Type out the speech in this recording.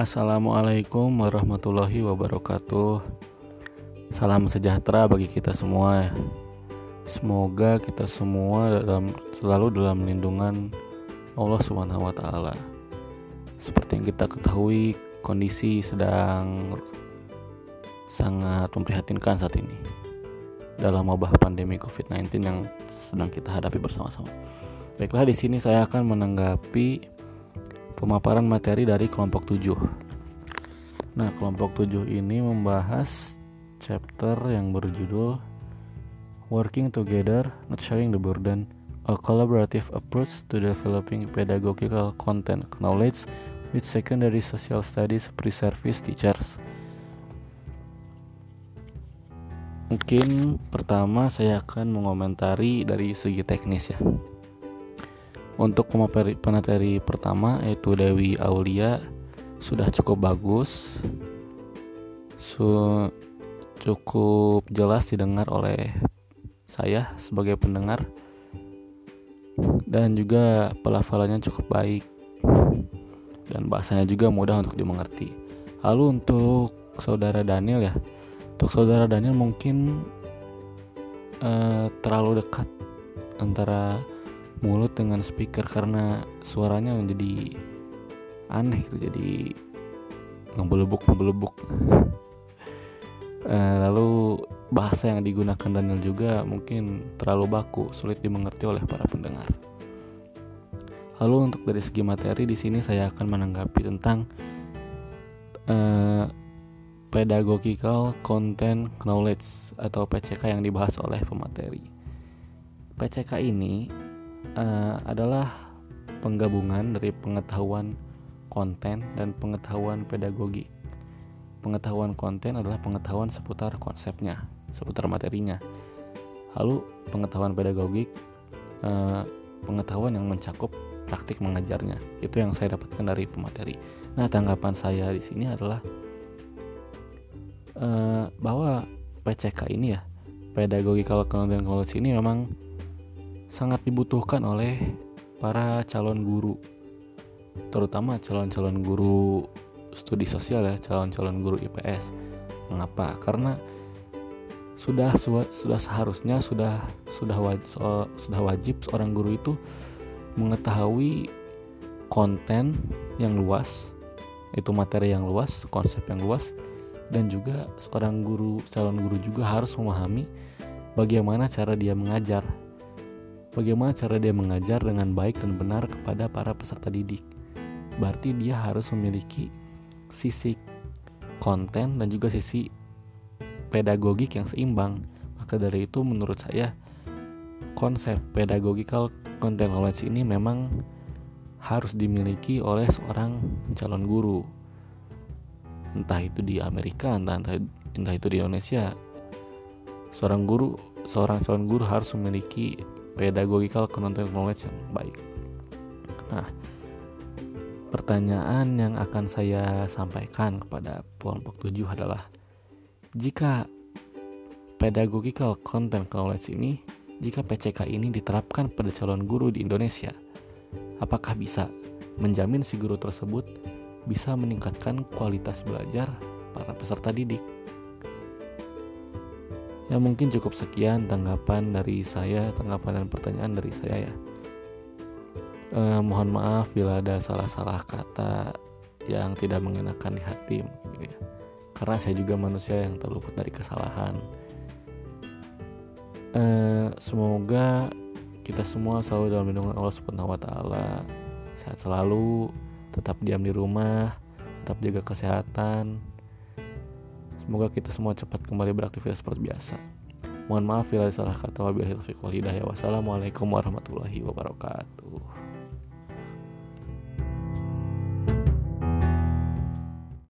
Assalamualaikum warahmatullahi wabarakatuh. Salam sejahtera bagi kita semua. Semoga kita semua dalam selalu dalam lindungan Allah taala. Seperti yang kita ketahui, kondisi sedang sangat memprihatinkan saat ini dalam wabah pandemi COVID-19 yang sedang kita hadapi bersama-sama. Baiklah, di sini saya akan menanggapi pemaparan materi dari kelompok 7. Nah, kelompok 7 ini membahas chapter yang berjudul Working Together, Not Sharing the Burden, a collaborative approach to developing pedagogical content knowledge with secondary social studies pre-service teachers. Mungkin pertama saya akan mengomentari dari segi teknis ya. Untuk pemateri pertama yaitu Dewi Aulia sudah cukup bagus, su cukup jelas didengar oleh saya sebagai pendengar. Dan juga pelafalannya cukup baik. Dan bahasanya juga mudah untuk dimengerti. Lalu untuk saudara Daniel ya, untuk saudara Daniel mungkin uh, terlalu dekat antara mulut dengan speaker karena suaranya jadi aneh gitu jadi ngebelebuk ngebelebuk uh, lalu bahasa yang digunakan Daniel juga mungkin terlalu baku sulit dimengerti oleh para pendengar. Lalu untuk dari segi materi di sini saya akan menanggapi tentang uh, pedagogical content knowledge atau PCK yang dibahas oleh pemateri. PCK ini uh, adalah penggabungan dari pengetahuan konten dan pengetahuan pedagogik. Pengetahuan konten adalah pengetahuan seputar konsepnya, seputar materinya. Lalu pengetahuan pedagogik, uh, pengetahuan yang mencakup praktik mengajarnya. Itu yang saya dapatkan dari pemateri. Nah, tanggapan saya di sini adalah uh, bahwa PCK ini ya, pedagogical content knowledge ini memang sangat dibutuhkan oleh para calon guru. Terutama calon-calon guru studi sosial ya calon-calon guru IPS mengapa? Karena sudah sudah seharusnya sudah sudah wajib, sudah wajib seorang guru itu mengetahui konten yang luas itu materi yang luas konsep yang luas dan juga seorang guru calon guru juga harus memahami bagaimana cara dia mengajar bagaimana cara dia mengajar dengan baik dan benar kepada para peserta didik. Berarti dia harus memiliki sisi konten dan juga sisi pedagogik yang seimbang. Maka dari itu menurut saya konsep pedagogical content knowledge ini memang harus dimiliki oleh seorang calon guru. Entah itu di Amerika, entah, entah, entah itu di Indonesia. Seorang guru, seorang calon guru harus memiliki pedagogical content knowledge yang baik. Nah, pertanyaan yang akan saya sampaikan kepada kelompok 7 adalah jika pedagogical content knowledge ini jika PCK ini diterapkan pada calon guru di Indonesia, apakah bisa menjamin si guru tersebut bisa meningkatkan kualitas belajar para peserta didik? Ya mungkin cukup sekian tanggapan dari saya, tanggapan dan pertanyaan dari saya ya. Eh, mohon maaf bila ada salah-salah kata yang tidak mengenakan di hati gitu ya. Karena saya juga manusia yang terluput dari kesalahan. Eh, semoga kita semua selalu dalam lindungan Allah Subhanahu wa taala. Sehat selalu, tetap diam di rumah, tetap jaga kesehatan, Semoga kita semua cepat kembali beraktivitas seperti biasa. Mohon maaf bila ada salah kata wabillahi taufiq wal. Wassalamualaikum warahmatullahi wabarakatuh.